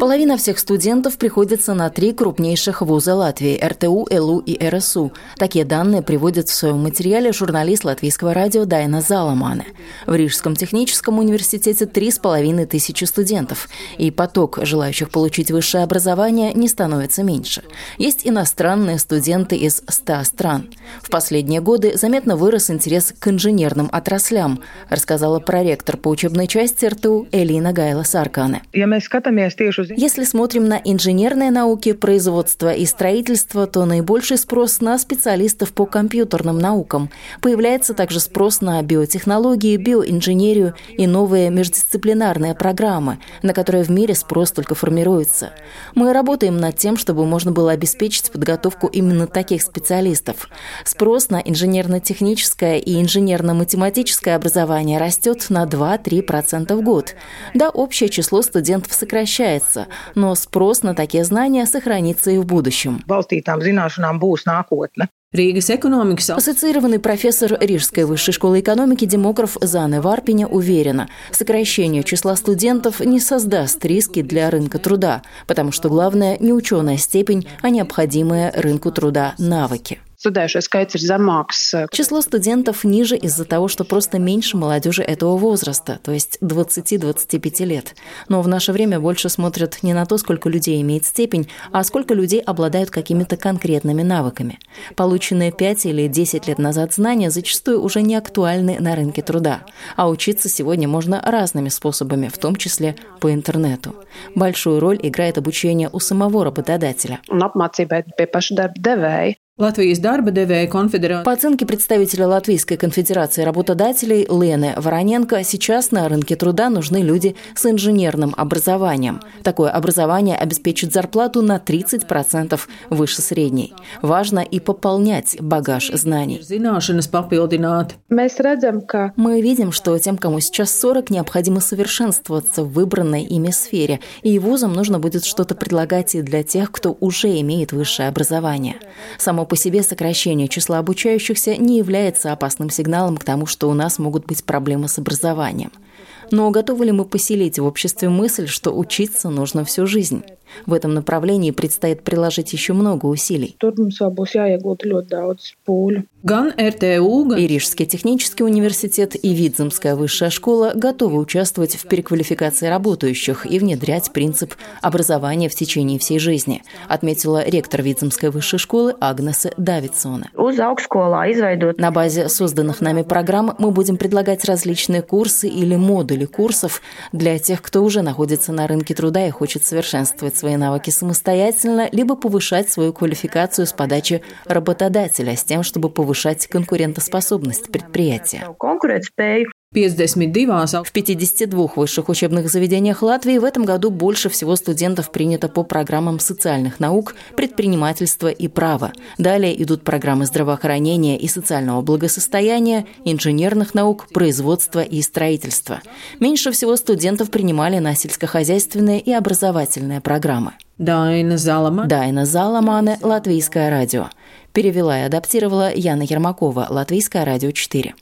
Половина всех студентов приходится на три крупнейших вуза Латвии – РТУ, ЛУ и РСУ. Такие данные приводит в своем материале журналист латвийского радио Дайна Заламане. В Рижском техническом университете три с половиной тысячи студентов, и поток желающих получить высшее образование не становится меньше. Есть иностранные студенты из 100 стран. В последние годы заметно вырос интерес к инженерным отраслям, рассказала проректор по учебной части РТУ Элина Гайла Саркане. Если смотрим на инженерные науки, производство и строительство, то наибольший спрос на специалистов по компьютерным наукам. Появляется также спрос на биотехнологии, биоинженерию и новые междисциплинарные программы, на которые в мире спрос только формируется. Мы работаем над тем, чтобы можно было обеспечить подготовку именно таких специалистов. Спрос на инженерно-техническое и инженерно-математическое образование растет на 2-3% в год. Да, общее число студентов студентов сокращается, но спрос на такие знания сохранится и в будущем. Риgas экономикс. Ассоциированный профессор Рижской высшей школы экономики демограф Зане Варпиня уверена, сокращение числа студентов не создаст риски для рынка труда, потому что главное не ученая степень, а необходимые рынку труда навыки. Студējušo skaits ir zemāks. Число студентов ниже из-за того, что просто меньше молодежи этого возраста, то есть 20-25 лет. Но в наше время больше смотрят не на то, сколько людей имеет степень, а сколько людей обладают какими-то конкретными навыками. Полученные 5 или 10 лет назад знания зачастую уже не актуальны на рынке труда, а учиться сегодня можно разными способами, в том числе по интернету. Большую роль играет обучение у самого работодателя. Дарба devēja конфедерация. По оценке представителя Латвийской конфедерации работодателей Лены Вороненко, сейчас на рынке труда нужны люди с инженерным образованием. Такое образование обеспечит зарплату на 30% выше средней. Важно и пополнять багаж знаний. Мы видим, что тем, кому сейчас 40, необходимо совершенствоваться в выбранной ими сфере, и вузам нужно будет что-то предлагать и для тех, кто уже имеет высшее образование. Само по себе сокращение числа обучающихся не является опасным сигналом к тому, что у нас могут быть проблемы с образованием. Но готовы ли мы поселить в обществе мысль, что учиться нужно всю жизнь? В этом направлении предстоит приложить еще много усилий. Ган РТУ, и Рижский технический университет и Видземская высшая школа готовы участвовать в переквалификации работающих и внедрять принцип образования в течение всей жизни, отметила ректор Видземской высшей школы Агнеса Давидсона. На базе созданных нами программ мы будем предлагать различные курсы или модули курсов для тех, кто уже находится на рынке труда и хочет совершенствовать свои навыки самостоятельно, либо повышать свою квалификацию с подачи работодателя с тем, чтобы повышать конкурентоспособность предприятия. В 52 высших учебных заведениях Латвии в этом году больше всего студентов принято по программам социальных наук, предпринимательства и права. Далее идут программы здравоохранения и социального благосостояния, инженерных наук, производства и строительства. Меньше всего студентов принимали на сельскохозяйственные и образовательные программы. Дайна Заламане. Дайна Заламане, Латвийское радио. Перевела и адаптировала Яна Ермакова, Латвийское радио 4.